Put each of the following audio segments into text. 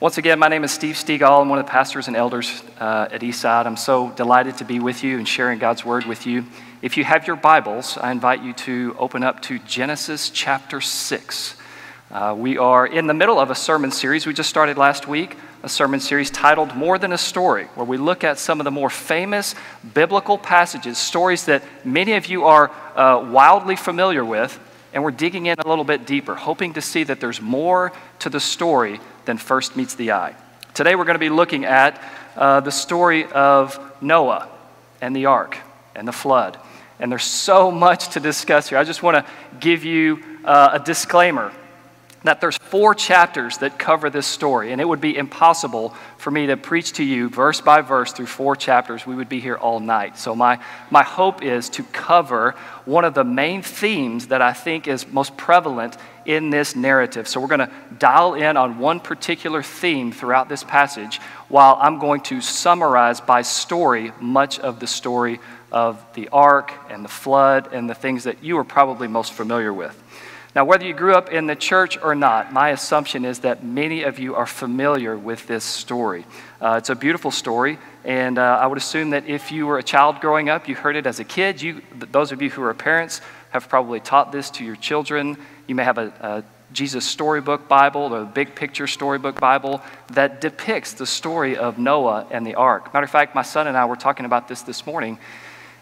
Once again, my name is Steve Stegall. I'm one of the pastors and elders uh, at Eastside. I'm so delighted to be with you and sharing God's word with you. If you have your Bibles, I invite you to open up to Genesis chapter 6. Uh, we are in the middle of a sermon series we just started last week, a sermon series titled More Than a Story, where we look at some of the more famous biblical passages, stories that many of you are uh, wildly familiar with, and we're digging in a little bit deeper, hoping to see that there's more to the story than first meets the eye. Today we're going to be looking at uh, the story of Noah and the ark and the flood. And there's so much to discuss here. I just want to give you uh, a disclaimer that there's four chapters that cover this story, and it would be impossible for me to preach to you verse by verse through four chapters. We would be here all night. So, my, my hope is to cover one of the main themes that I think is most prevalent in this narrative. So, we're going to dial in on one particular theme throughout this passage, while I'm going to summarize by story much of the story of the ark and the flood and the things that you are probably most familiar with. Now, whether you grew up in the church or not, my assumption is that many of you are familiar with this story. Uh, it's a beautiful story, and uh, I would assume that if you were a child growing up, you heard it as a kid. You, those of you who are parents have probably taught this to your children. You may have a, a Jesus Storybook Bible or a Big Picture Storybook Bible that depicts the story of Noah and the ark. Matter of fact, my son and I were talking about this this morning.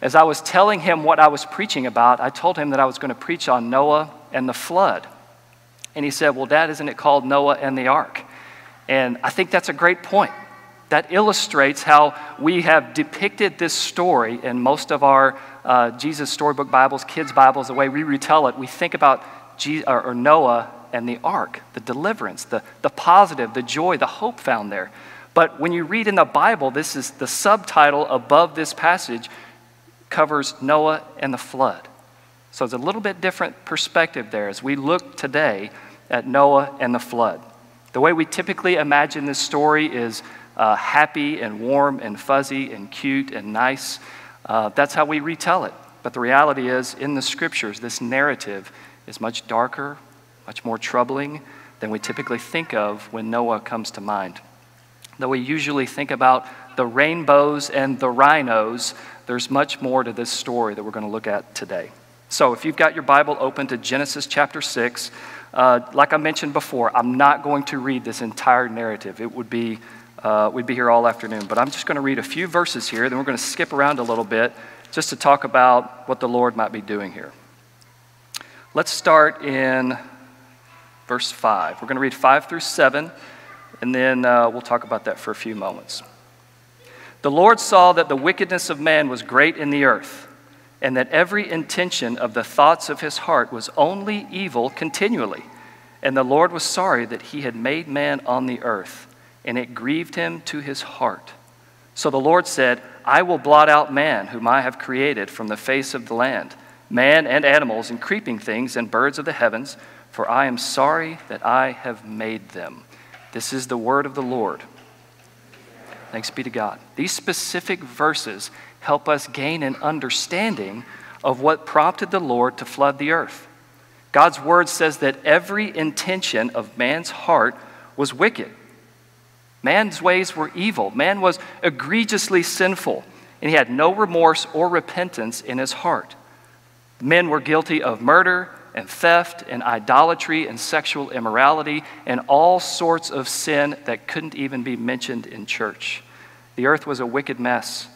As I was telling him what I was preaching about, I told him that I was going to preach on Noah and the flood. And he said, Well, Dad, isn't it called Noah and the ark? And I think that's a great point. That illustrates how we have depicted this story in most of our uh, Jesus Storybook Bibles, kids' Bibles, the way we retell it. We think about Jesus, or, Noah and the ark, the deliverance, the, the positive, the joy, the hope found there. But when you read in the Bible, this is the subtitle above this passage covers Noah and the flood. So it's a little bit different perspective there as we look today at Noah and the flood. The way we typically imagine this story is uh, happy and warm and fuzzy and cute and nice. Uh, that's how we retell it. But the reality is, in the scriptures, this narrative is much darker, much more troubling than we typically think of when Noah comes to mind. Though we usually think about the rainbows and the rhinos, there's much more to this story that we're going to look at today. So, if you've got your Bible open to Genesis chapter 6, uh, like I mentioned before, I'm not going to read this entire narrative. It would be, uh, we'd be here all afternoon. But I'm just going to read a few verses here, then we're going to skip around a little bit just to talk about what the Lord might be doing here. Let's start in verse 5. We're going to read 5 through 7, and then uh, we'll talk about that for a few moments. The Lord saw that the wickedness of man was great in the earth and that every intention of the thoughts of his heart was only evil continually. And the Lord was sorry that he had made man on the earth, and it grieved him to his heart. So the Lord said, I will blot out man, whom I have created from the face of the land, man and animals, and creeping things, and birds of the heavens, for I am sorry that I have made them. This is the word of the Lord. Thanks be to God. These specific verses help us gain an understanding of what prompted the Lord to flood the earth. God's word says that every intention of man's heart was wicked. Man's ways were evil. Man was egregiously sinful, and he had no remorse or repentance in his heart. Men were guilty of murder and theft and idolatry and sexual immorality and all sorts of sin that couldn't even be mentioned in church. The earth was a wicked mess.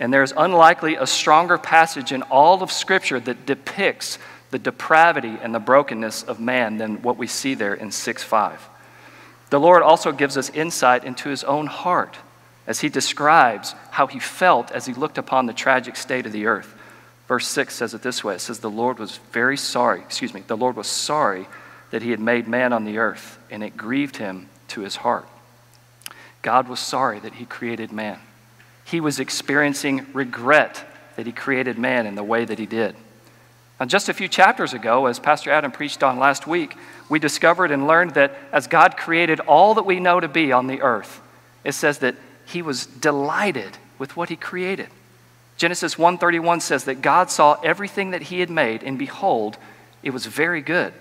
And there's unlikely a stronger passage in all of Scripture that depicts the depravity and the brokenness of man than what we see there in 6 5. The Lord also gives us insight into his own heart as he describes how he felt as he looked upon the tragic state of the earth. Verse 6 says it this way it says, The Lord was very sorry, excuse me, the Lord was sorry that he had made man on the earth, and it grieved him to his heart. God was sorry that he created man he was experiencing regret that he created man in the way that he did. Now, just a few chapters ago, as Pastor Adam preached on last week, we discovered and learned that as God created all that we know to be on the earth, it says that he was delighted with what he created. Genesis 1:31 says that God saw everything that he had made and behold, it was very good.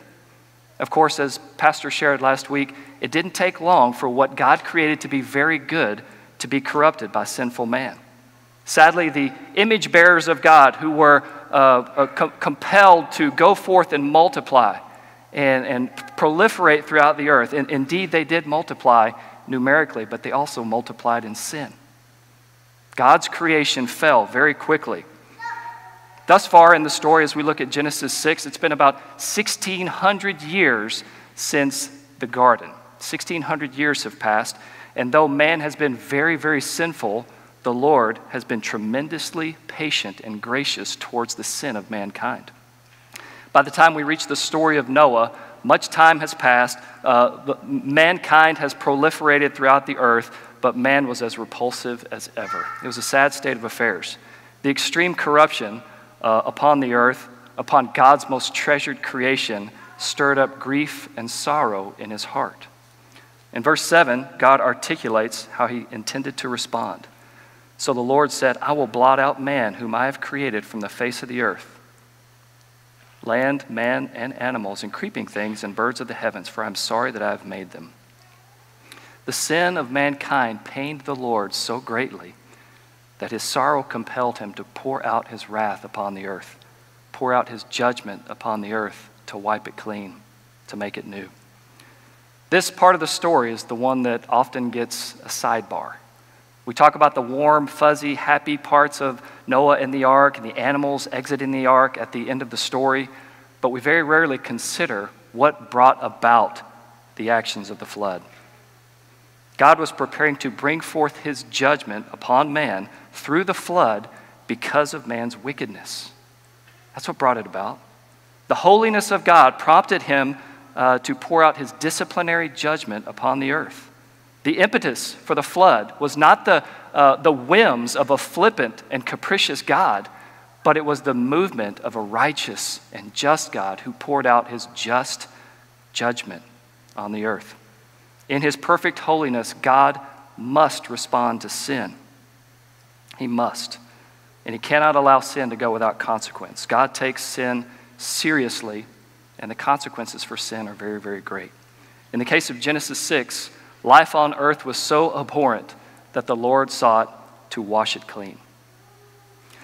Of course, as Pastor shared last week, it didn't take long for what God created to be very good to be corrupted by sinful man. Sadly, the image bearers of God who were uh, uh, com- compelled to go forth and multiply and, and proliferate throughout the earth. And indeed, they did multiply numerically, but they also multiplied in sin. God's creation fell very quickly. Thus far in the story, as we look at Genesis 6, it's been about 1,600 years since the garden. 1,600 years have passed, and though man has been very, very sinful, the Lord has been tremendously patient and gracious towards the sin of mankind. By the time we reach the story of Noah, much time has passed. Uh, mankind has proliferated throughout the earth, but man was as repulsive as ever. It was a sad state of affairs. The extreme corruption uh, upon the earth, upon God's most treasured creation, stirred up grief and sorrow in his heart. In verse 7, God articulates how he intended to respond. So the Lord said, I will blot out man, whom I have created from the face of the earth land, man, and animals, and creeping things, and birds of the heavens, for I am sorry that I have made them. The sin of mankind pained the Lord so greatly that his sorrow compelled him to pour out his wrath upon the earth, pour out his judgment upon the earth to wipe it clean, to make it new. This part of the story is the one that often gets a sidebar. We talk about the warm, fuzzy, happy parts of Noah and the ark and the animals exiting the ark at the end of the story, but we very rarely consider what brought about the actions of the flood. God was preparing to bring forth his judgment upon man through the flood because of man's wickedness. That's what brought it about. The holiness of God prompted him uh, to pour out his disciplinary judgment upon the earth. The impetus for the flood was not the, uh, the whims of a flippant and capricious God, but it was the movement of a righteous and just God who poured out his just judgment on the earth. In his perfect holiness, God must respond to sin. He must. And he cannot allow sin to go without consequence. God takes sin seriously, and the consequences for sin are very, very great. In the case of Genesis 6, Life on earth was so abhorrent that the Lord sought to wash it clean.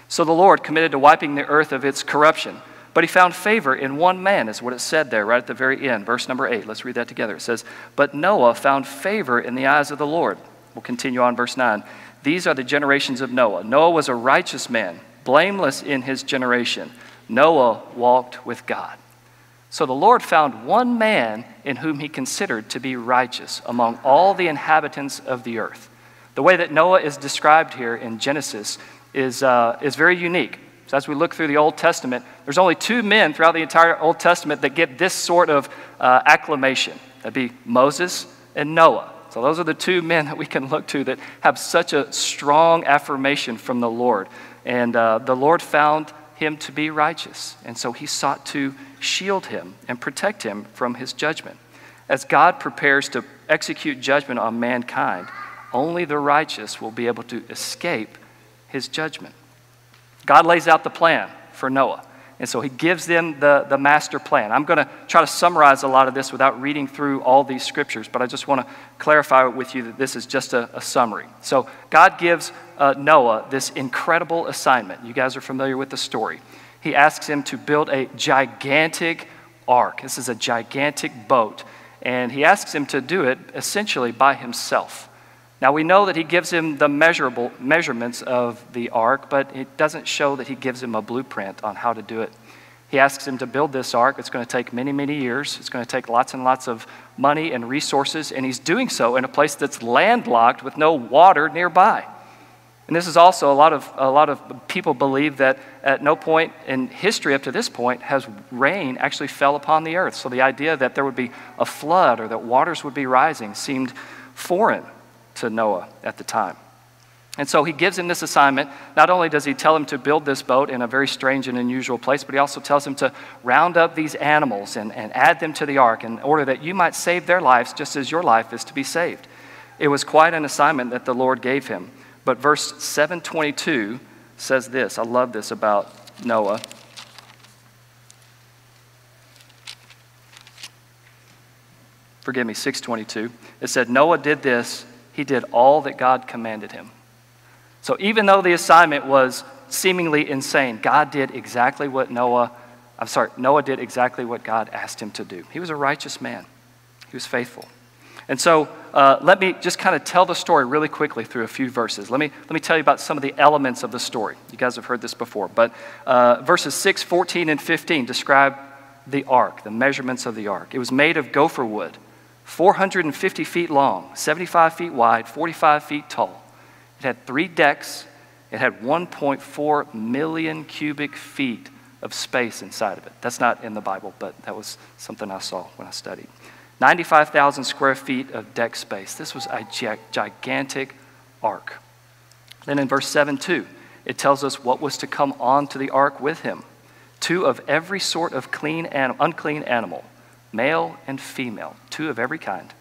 So the Lord committed to wiping the earth of its corruption. But he found favor in one man, is what it said there, right at the very end, verse number eight. Let's read that together. It says, But Noah found favor in the eyes of the Lord. We'll continue on, verse 9. These are the generations of Noah. Noah was a righteous man, blameless in his generation. Noah walked with God. So the Lord found one man in whom he considered to be righteous among all the inhabitants of the earth. The way that Noah is described here in Genesis is, uh, is very unique. So as we look through the Old Testament, there's only two men throughout the entire Old Testament that get this sort of uh, acclamation. That'd be Moses and Noah. So those are the two men that we can look to that have such a strong affirmation from the Lord. And uh, the Lord found him to be righteous. And so he sought to shield him and protect him from his judgment. As God prepares to execute judgment on mankind, only the righteous will be able to escape his judgment. God lays out the plan for Noah. And so he gives them the, the master plan. I'm going to try to summarize a lot of this without reading through all these scriptures, but I just want to clarify with you that this is just a, a summary. So God gives uh, Noah this incredible assignment. You guys are familiar with the story. He asks him to build a gigantic ark. This is a gigantic boat. And he asks him to do it essentially by himself. Now we know that he gives him the measurable measurements of the ark, but it doesn't show that he gives him a blueprint on how to do it. He asks him to build this ark. It's going to take many, many years. It's going to take lots and lots of money and resources, and he's doing so in a place that's landlocked with no water nearby. And this is also a lot of a lot of people believe that at no point in history up to this point has rain actually fell upon the earth. So the idea that there would be a flood or that waters would be rising seemed foreign to Noah at the time. And so he gives him this assignment. Not only does he tell him to build this boat in a very strange and unusual place, but he also tells him to round up these animals and, and add them to the ark in order that you might save their lives just as your life is to be saved. It was quite an assignment that the Lord gave him. But verse 722 says this. I love this about Noah. forgive me, 622. It said, Noah did this, he did all that God commanded him. So even though the assignment was seemingly insane, God did exactly what Noah, I'm sorry, Noah did exactly what God asked him to do. He was a righteous man, he was faithful. And so uh, let me just kind of tell the story really quickly through a few verses. Let me, let me tell you about some of the elements of the story. You guys have heard this before, but uh, verses 6, 14, and 15 describe the ark, the measurements of the ark. It was made of gopher wood, 450 feet long, 75 feet wide, 45 feet tall. It had three decks. It had 1.4 million cubic feet of space inside of it. That's not in the Bible, but that was something I saw when I studied. 95,000 square feet of deck space. This was a gigantic ark. Then in verse 7 2, it tells us what was to come onto the ark with him two of every sort of clean and unclean animal, male and female, two of every kind,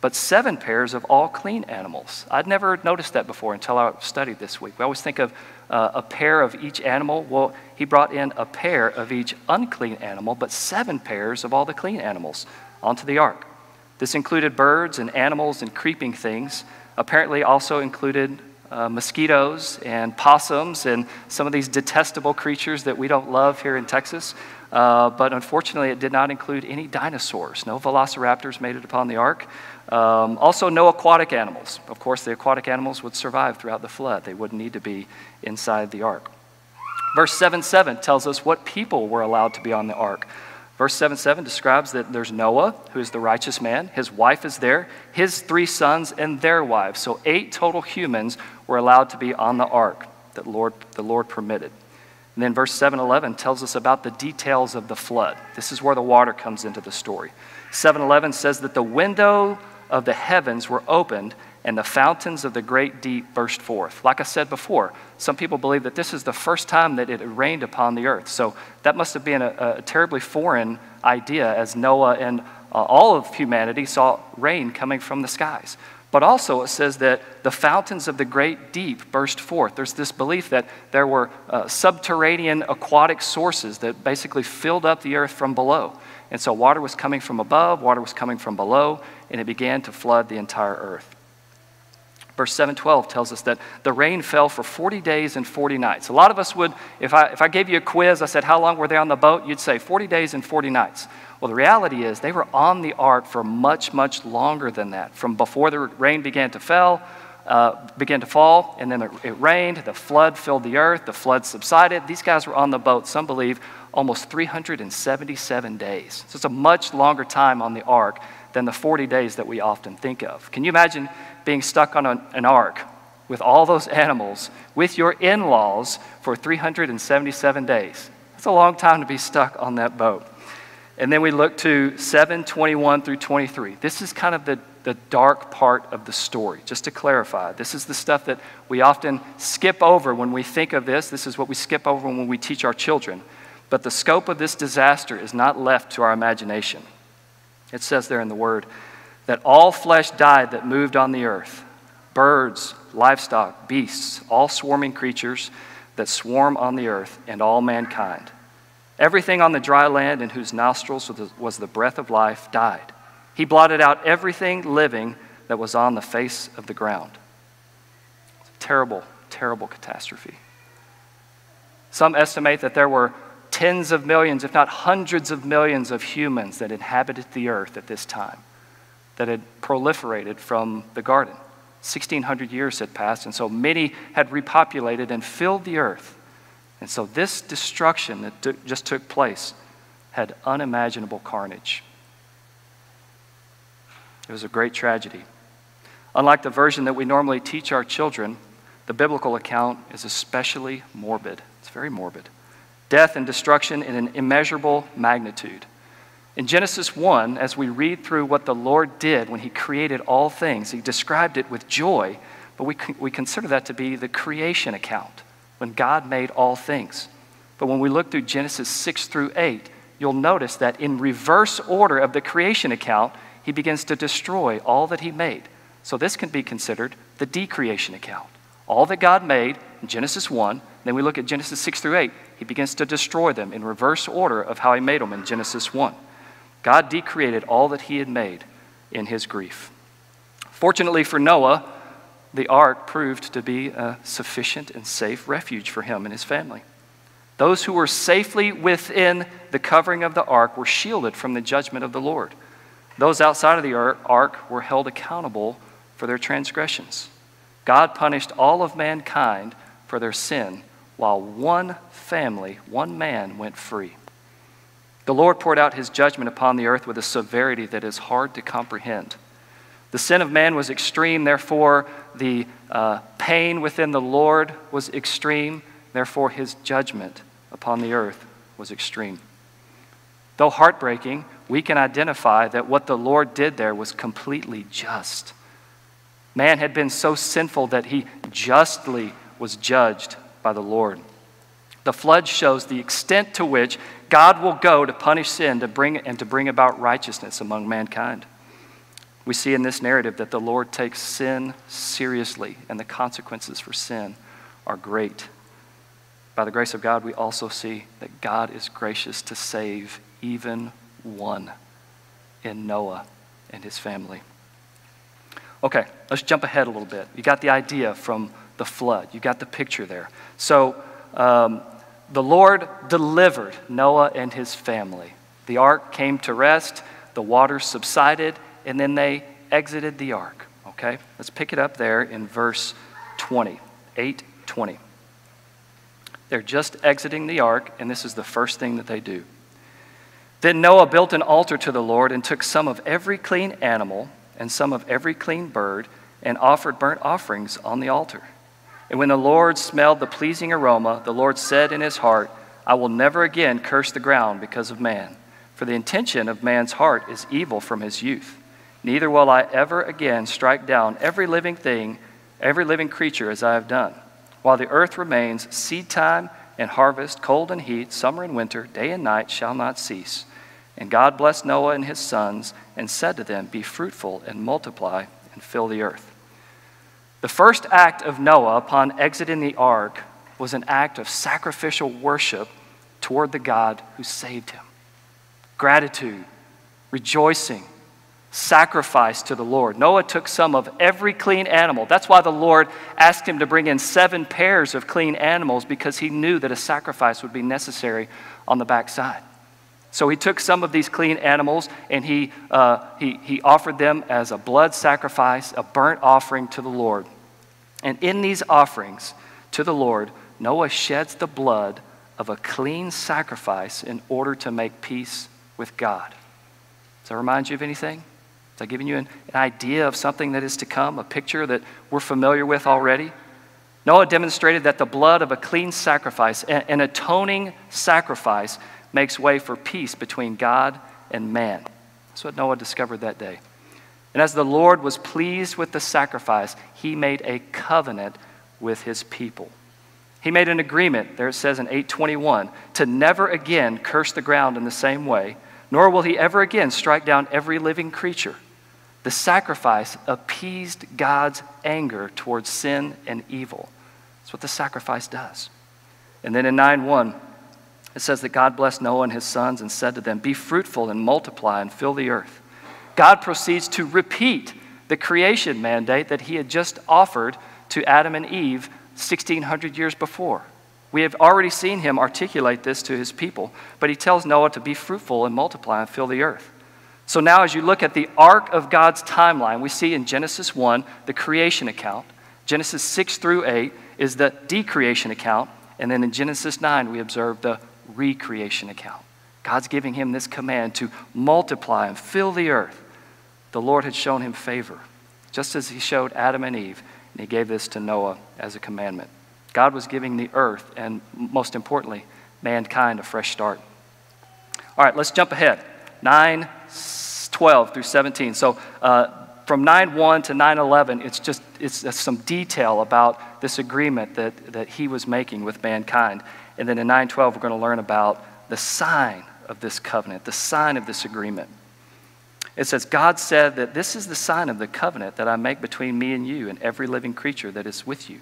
but seven pairs of all clean animals. I'd never noticed that before until I studied this week. We always think of uh, a pair of each animal. Well, he brought in a pair of each unclean animal, but seven pairs of all the clean animals onto the ark. This included birds and animals and creeping things. Apparently, also included uh, mosquitoes and possums and some of these detestable creatures that we don't love here in Texas. Uh, but unfortunately, it did not include any dinosaurs. No velociraptors made it upon the ark. Um, also, no aquatic animals. Of course, the aquatic animals would survive throughout the flood, they wouldn't need to be inside the ark. Verse 7 7 tells us what people were allowed to be on the ark. Verse 7 7 describes that there's Noah, who is the righteous man. His wife is there, his three sons, and their wives. So, eight total humans were allowed to be on the ark that Lord, the Lord permitted. And then verse 711 tells us about the details of the flood. This is where the water comes into the story. 711 says that the window of the heavens were opened and the fountains of the great deep burst forth. Like I said before, some people believe that this is the first time that it rained upon the earth. So that must have been a, a terribly foreign idea as Noah and uh, all of humanity saw rain coming from the skies. But also, it says that the fountains of the great deep burst forth. There's this belief that there were uh, subterranean aquatic sources that basically filled up the earth from below. And so, water was coming from above, water was coming from below, and it began to flood the entire earth. Verse 712 tells us that the rain fell for 40 days and 40 nights. A lot of us would, if I, if I gave you a quiz, I said, How long were they on the boat? You'd say 40 days and 40 nights. Well, the reality is they were on the ark for much, much longer than that. From before the rain began to fall, uh, began to fall, and then it rained, the flood filled the earth, the flood subsided. These guys were on the boat, some believe, almost 377 days. So it's a much longer time on the ark than the 40 days that we often think of. Can you imagine being stuck on an, an ark with all those animals with your in laws for 377 days. That's a long time to be stuck on that boat. And then we look to 721 through 23. This is kind of the, the dark part of the story, just to clarify. This is the stuff that we often skip over when we think of this. This is what we skip over when we teach our children. But the scope of this disaster is not left to our imagination. It says there in the word that all flesh died that moved on the earth birds, livestock, beasts, all swarming creatures that swarm on the earth, and all mankind. Everything on the dry land in whose nostrils was the breath of life died. He blotted out everything living that was on the face of the ground. Terrible, terrible catastrophe. Some estimate that there were tens of millions, if not hundreds of millions, of humans that inhabited the earth at this time that had proliferated from the garden. 1,600 years had passed, and so many had repopulated and filled the earth. And so this destruction that t- just took place had unimaginable carnage. It was a great tragedy. Unlike the version that we normally teach our children, the biblical account is especially morbid. It's very morbid. Death and destruction in an immeasurable magnitude. In Genesis 1, as we read through what the Lord did when He created all things, He described it with joy, but we, we consider that to be the creation account, when God made all things. But when we look through Genesis 6 through 8, you'll notice that in reverse order of the creation account, He begins to destroy all that He made. So this can be considered the decreation account. All that God made in Genesis 1, then we look at Genesis 6 through 8, He begins to destroy them in reverse order of how He made them in Genesis 1. God decreated all that He had made. in his grief. Fortunately for Noah, the ark proved to be a sufficient and safe refuge for him and his family. Those who were safely within the covering of the ark were shielded from the judgment of the Lord. Those outside of the ark were held accountable for their transgressions. God punished all of mankind for their sin, while one family, one man, went free. The Lord poured out his judgment upon the earth with a severity that is hard to comprehend. The sin of man was extreme, therefore, the uh, pain within the Lord was extreme, therefore, his judgment upon the earth was extreme. Though heartbreaking, we can identify that what the Lord did there was completely just. Man had been so sinful that he justly was judged by the Lord. The flood shows the extent to which God will go to punish sin to bring, and to bring about righteousness among mankind. We see in this narrative that the Lord takes sin seriously, and the consequences for sin are great. By the grace of God, we also see that God is gracious to save even one in Noah and his family. Okay, let's jump ahead a little bit. You got the idea from the flood, you got the picture there. So, um, the Lord delivered Noah and his family. The ark came to rest, the waters subsided, and then they exited the ark. Okay? Let's pick it up there in verse 20, 8 20. They're just exiting the ark, and this is the first thing that they do. Then Noah built an altar to the Lord and took some of every clean animal and some of every clean bird and offered burnt offerings on the altar. And when the Lord smelled the pleasing aroma, the Lord said in his heart, I will never again curse the ground because of man, for the intention of man's heart is evil from his youth. Neither will I ever again strike down every living thing, every living creature as I have done. While the earth remains, seed time and harvest, cold and heat, summer and winter, day and night shall not cease. And God blessed Noah and his sons and said to them, Be fruitful and multiply and fill the earth. The first act of Noah upon exiting the ark was an act of sacrificial worship toward the God who saved him. Gratitude, rejoicing, sacrifice to the Lord. Noah took some of every clean animal. That's why the Lord asked him to bring in seven pairs of clean animals because he knew that a sacrifice would be necessary on the backside. So he took some of these clean animals and he, uh, he, he offered them as a blood sacrifice, a burnt offering to the Lord. And in these offerings to the Lord, Noah sheds the blood of a clean sacrifice in order to make peace with God. Does that remind you of anything? Is that giving you an, an idea of something that is to come, a picture that we're familiar with already? Noah demonstrated that the blood of a clean sacrifice, an atoning sacrifice, makes way for peace between God and man. That's what Noah discovered that day. And as the Lord was pleased with the sacrifice, he made a covenant with his people. He made an agreement, there it says in 821, to never again curse the ground in the same way, nor will he ever again strike down every living creature. The sacrifice appeased God's anger towards sin and evil. That's what the sacrifice does. And then in 9 1, it says that God blessed Noah and his sons and said to them, Be fruitful and multiply and fill the earth. God proceeds to repeat the creation mandate that he had just offered to Adam and Eve 1600 years before. We have already seen him articulate this to his people, but he tells Noah to be fruitful and multiply and fill the earth. So now, as you look at the arc of God's timeline, we see in Genesis 1 the creation account, Genesis 6 through 8 is the decreation account, and then in Genesis 9 we observe the recreation account. God's giving him this command to multiply and fill the earth. The Lord had shown him favor, just as he showed Adam and Eve, and he gave this to Noah as a commandment. God was giving the earth, and most importantly, mankind a fresh start. All right, let's jump ahead. 9, 12 through 17. So uh, from 9 1 to 9 11, it's just it's some detail about this agreement that, that he was making with mankind. And then in 9:12 we're going to learn about the sign of this covenant, the sign of this agreement. It says God said that this is the sign of the covenant that I make between me and you and every living creature that is with you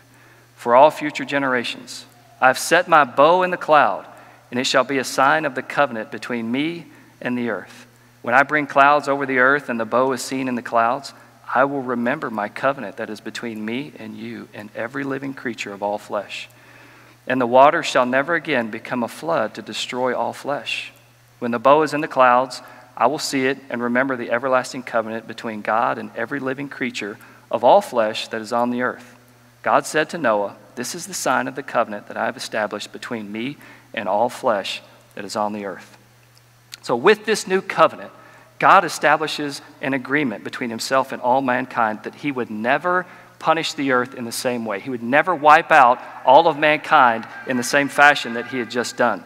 for all future generations. I've set my bow in the cloud, and it shall be a sign of the covenant between me and the earth. When I bring clouds over the earth and the bow is seen in the clouds, I will remember my covenant that is between me and you and every living creature of all flesh. And the water shall never again become a flood to destroy all flesh. When the bow is in the clouds, I will see it and remember the everlasting covenant between God and every living creature of all flesh that is on the earth. God said to Noah, This is the sign of the covenant that I have established between me and all flesh that is on the earth. So, with this new covenant, God establishes an agreement between himself and all mankind that he would never punish the earth in the same way. He would never wipe out all of mankind in the same fashion that he had just done.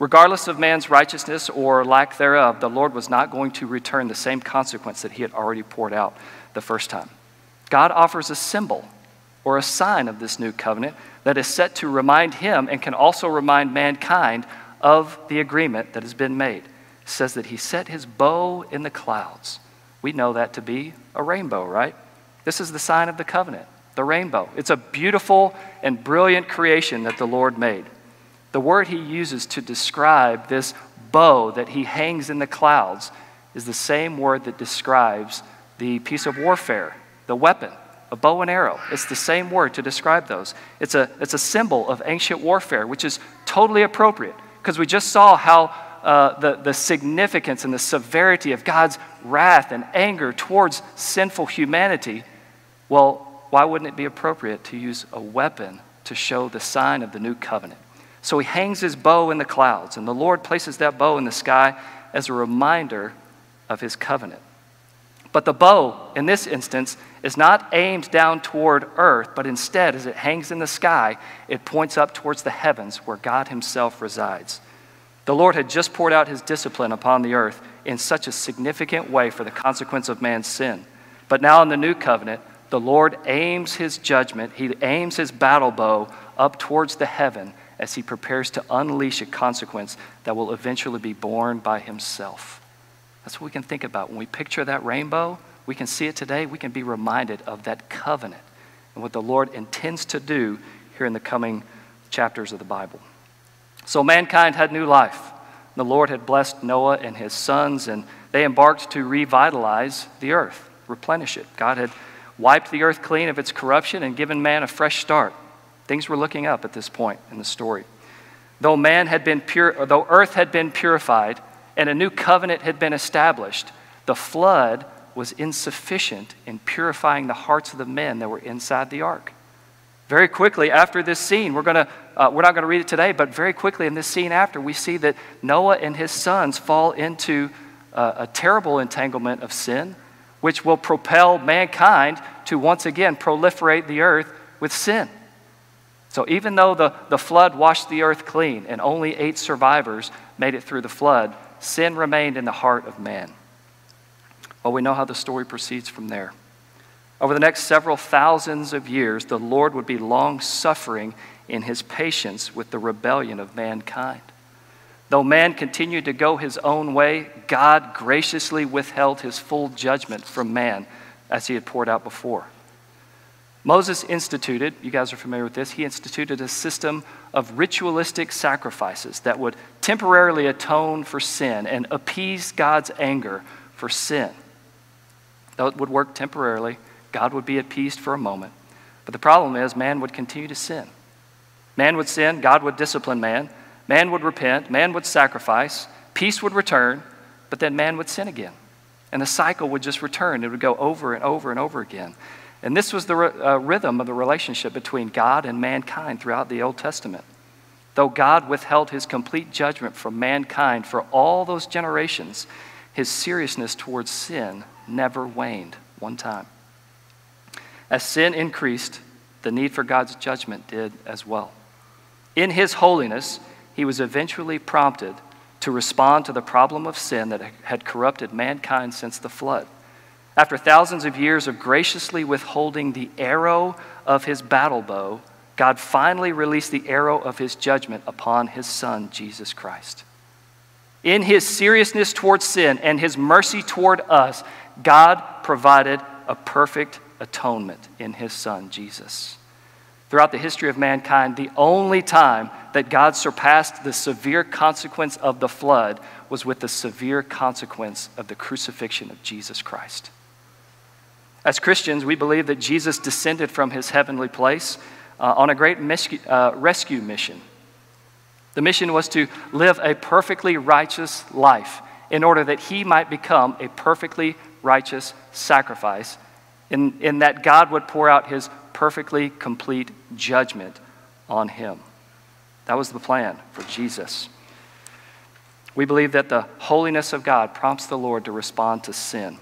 Regardless of man's righteousness or lack thereof, the Lord was not going to return the same consequence that he had already poured out the first time. God offers a symbol or a sign of this new covenant that is set to remind him and can also remind mankind of the agreement that has been made. Says that he set his bow in the clouds. We know that to be a rainbow, right? This is the sign of the covenant, the rainbow. It's a beautiful and brilliant creation that the Lord made. The word he uses to describe this bow that he hangs in the clouds is the same word that describes the piece of warfare, the weapon a bow and arrow. It's the same word to describe those. It's a, it's a symbol of ancient warfare, which is totally appropriate because we just saw how uh, the, the significance and the severity of God's wrath and anger towards sinful humanity. Well, why wouldn't it be appropriate to use a weapon to show the sign of the new covenant? So he hangs his bow in the clouds, and the Lord places that bow in the sky as a reminder of his covenant. But the bow, in this instance, is not aimed down toward earth, but instead, as it hangs in the sky, it points up towards the heavens where God Himself resides. The Lord had just poured out His discipline upon the earth in such a significant way for the consequence of man's sin. But now in the new covenant, the Lord aims His judgment, He aims His battle bow up towards the heaven as He prepares to unleash a consequence that will eventually be borne by Himself. That's what we can think about. When we picture that rainbow, we can see it today. We can be reminded of that covenant and what the Lord intends to do here in the coming chapters of the Bible. So mankind had new life. The Lord had blessed Noah and his sons, and they embarked to revitalize the earth, replenish it. God had wiped the earth clean of its corruption and given man a fresh start. Things were looking up at this point in the story. Though man had been pure, though earth had been purified, and a new covenant had been established, the flood was insufficient in purifying the hearts of the men that were inside the ark. Very quickly after this scene, we're, gonna, uh, we're not going to read it today, but very quickly in this scene after, we see that Noah and his sons fall into uh, a terrible entanglement of sin, which will propel mankind to once again proliferate the earth with sin. So even though the, the flood washed the earth clean and only eight survivors made it through the flood, sin remained in the heart of man. Well, we know how the story proceeds from there. Over the next several thousands of years, the Lord would be long suffering in his patience with the rebellion of mankind. Though man continued to go his own way, God graciously withheld his full judgment from man as he had poured out before. Moses instituted, you guys are familiar with this, he instituted a system of ritualistic sacrifices that would temporarily atone for sin and appease God's anger for sin. Though it would work temporarily, God would be appeased for a moment. But the problem is, man would continue to sin. Man would sin, God would discipline man. Man would repent, man would sacrifice, peace would return, but then man would sin again. And the cycle would just return. It would go over and over and over again. And this was the uh, rhythm of the relationship between God and mankind throughout the Old Testament. Though God withheld his complete judgment from mankind for all those generations, his seriousness towards sin never waned one time. As sin increased, the need for God's judgment did as well. In his holiness, he was eventually prompted to respond to the problem of sin that had corrupted mankind since the flood. After thousands of years of graciously withholding the arrow of his battle bow, God finally released the arrow of his judgment upon his son, Jesus Christ. In his seriousness towards sin and his mercy toward us, God provided a perfect atonement in his son, Jesus. Throughout the history of mankind, the only time that God surpassed the severe consequence of the flood was with the severe consequence of the crucifixion of Jesus Christ. As Christians, we believe that Jesus descended from his heavenly place uh, on a great uh, rescue mission. The mission was to live a perfectly righteous life in order that he might become a perfectly righteous sacrifice, in, in that God would pour out his perfectly complete judgment on him. That was the plan for Jesus. We believe that the holiness of God prompts the Lord to respond to sin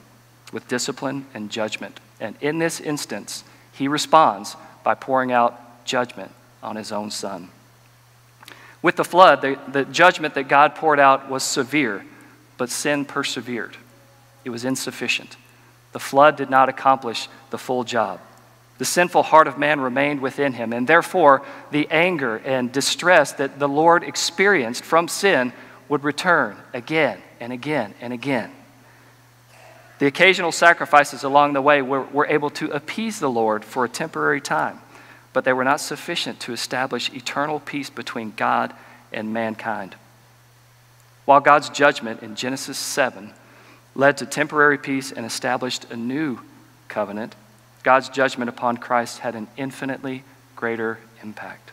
with discipline and judgment. And in this instance, he responds by pouring out judgment on his own son. With the flood, the, the judgment that God poured out was severe, but sin persevered. It was insufficient. The flood did not accomplish the full job. The sinful heart of man remained within him, and therefore the anger and distress that the Lord experienced from sin would return again and again and again. The occasional sacrifices along the way were, were able to appease the Lord for a temporary time, but they were not sufficient to establish eternal peace between God and mankind. While God's judgment in Genesis 7 led to temporary peace and established a new covenant, God's judgment upon Christ had an infinitely greater impact.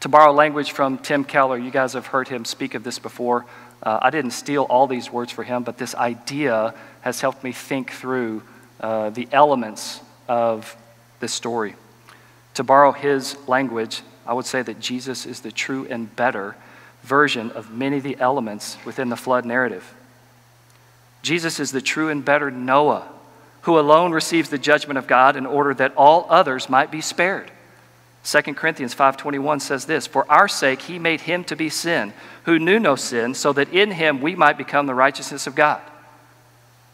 To borrow language from Tim Keller, you guys have heard him speak of this before. Uh, I didn't steal all these words for him, but this idea has helped me think through uh, the elements of this story. To borrow his language, I would say that Jesus is the true and better version of many of the elements within the flood narrative. Jesus is the true and better Noah, who alone receives the judgment of God in order that all others might be spared. 2 Corinthians 5:21 says this, "For our sake he made him to be sin, who knew no sin, so that in him we might become the righteousness of God."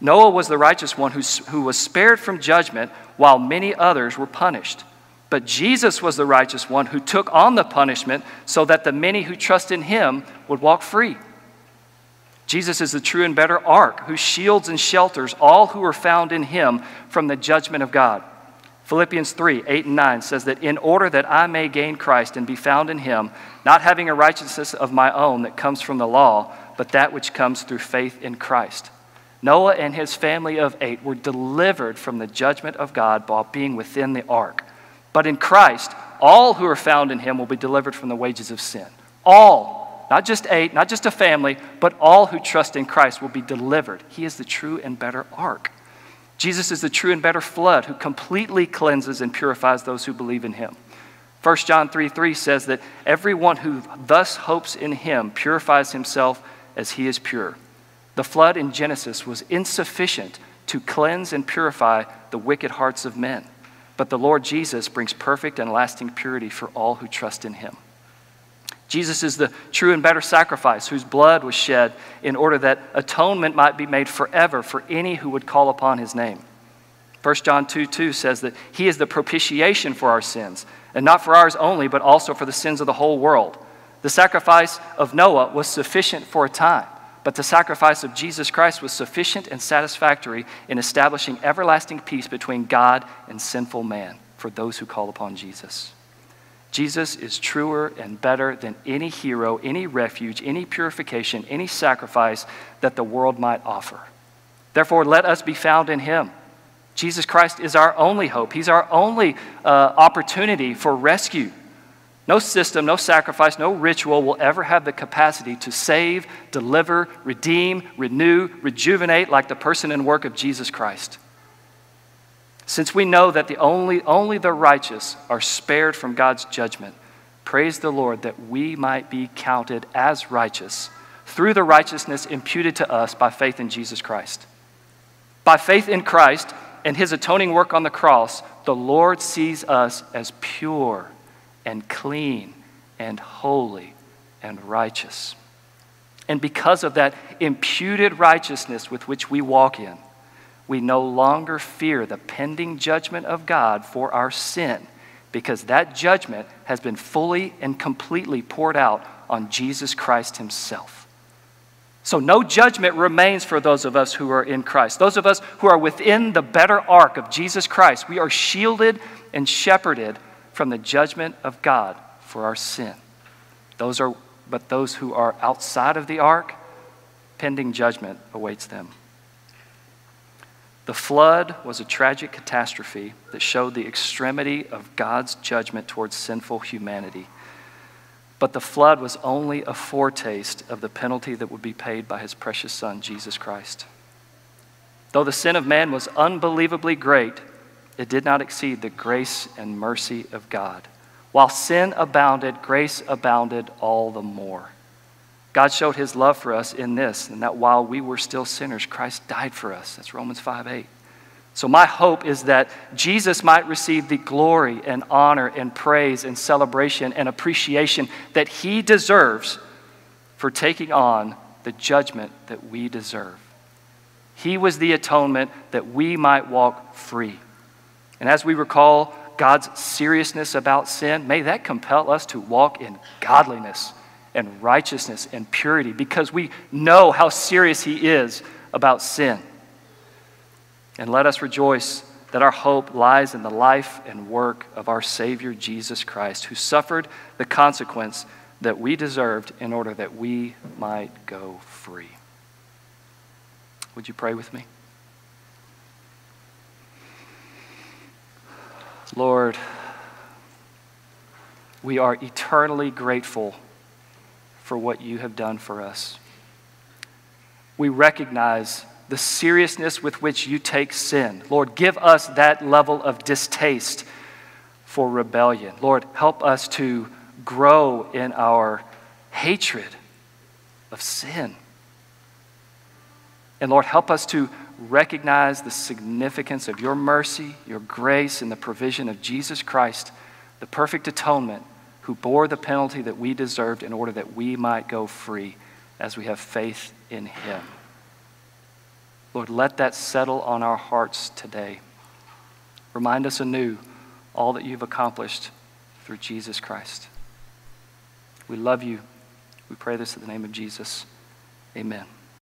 Noah was the righteous one who, who was spared from judgment while many others were punished. But Jesus was the righteous one who took on the punishment so that the many who trust in him would walk free. Jesus is the true and better ark who shields and shelters all who are found in him from the judgment of God. Philippians 3 8 and 9 says that in order that I may gain Christ and be found in him, not having a righteousness of my own that comes from the law, but that which comes through faith in Christ. Noah and his family of eight were delivered from the judgment of God while being within the ark. But in Christ, all who are found in him will be delivered from the wages of sin. All, not just eight, not just a family, but all who trust in Christ will be delivered. He is the true and better ark. Jesus is the true and better flood who completely cleanses and purifies those who believe in him. 1 John 3 3 says that everyone who thus hopes in him purifies himself as he is pure. The flood in Genesis was insufficient to cleanse and purify the wicked hearts of men, but the Lord Jesus brings perfect and lasting purity for all who trust in him. Jesus is the true and better sacrifice whose blood was shed in order that atonement might be made forever for any who would call upon his name. 1 John 2 2 says that he is the propitiation for our sins, and not for ours only, but also for the sins of the whole world. The sacrifice of Noah was sufficient for a time, but the sacrifice of Jesus Christ was sufficient and satisfactory in establishing everlasting peace between God and sinful man for those who call upon Jesus. Jesus is truer and better than any hero, any refuge, any purification, any sacrifice that the world might offer. Therefore, let us be found in him. Jesus Christ is our only hope. He's our only uh, opportunity for rescue. No system, no sacrifice, no ritual will ever have the capacity to save, deliver, redeem, renew, rejuvenate like the person and work of Jesus Christ. Since we know that the only, only the righteous are spared from God's judgment, praise the Lord that we might be counted as righteous through the righteousness imputed to us by faith in Jesus Christ. By faith in Christ and his atoning work on the cross, the Lord sees us as pure and clean and holy and righteous. And because of that imputed righteousness with which we walk in, we no longer fear the pending judgment of God for our sin because that judgment has been fully and completely poured out on Jesus Christ Himself. So, no judgment remains for those of us who are in Christ. Those of us who are within the better ark of Jesus Christ, we are shielded and shepherded from the judgment of God for our sin. Those are, but those who are outside of the ark, pending judgment awaits them. The flood was a tragic catastrophe that showed the extremity of God's judgment towards sinful humanity. But the flood was only a foretaste of the penalty that would be paid by his precious Son, Jesus Christ. Though the sin of man was unbelievably great, it did not exceed the grace and mercy of God. While sin abounded, grace abounded all the more. God showed his love for us in this, and that while we were still sinners, Christ died for us. That's Romans 5 8. So, my hope is that Jesus might receive the glory and honor and praise and celebration and appreciation that he deserves for taking on the judgment that we deserve. He was the atonement that we might walk free. And as we recall God's seriousness about sin, may that compel us to walk in godliness and righteousness and purity because we know how serious He is about sin. And let us rejoice that our hope lies in the life and work of our Savior Jesus Christ, who suffered the consequence that we deserved in order that we might go free. Would you pray with me? Lord, we are eternally grateful for what you have done for us. We recognize the seriousness with which you take sin. Lord, give us that level of distaste for rebellion. Lord, help us to grow in our hatred of sin. And Lord, help us to recognize the significance of your mercy, your grace, and the provision of Jesus Christ, the perfect atonement who bore the penalty that we deserved in order that we might go free as we have faith in him. Lord, let that settle on our hearts today. Remind us anew all that you've accomplished through Jesus Christ. We love you. We pray this in the name of Jesus. Amen.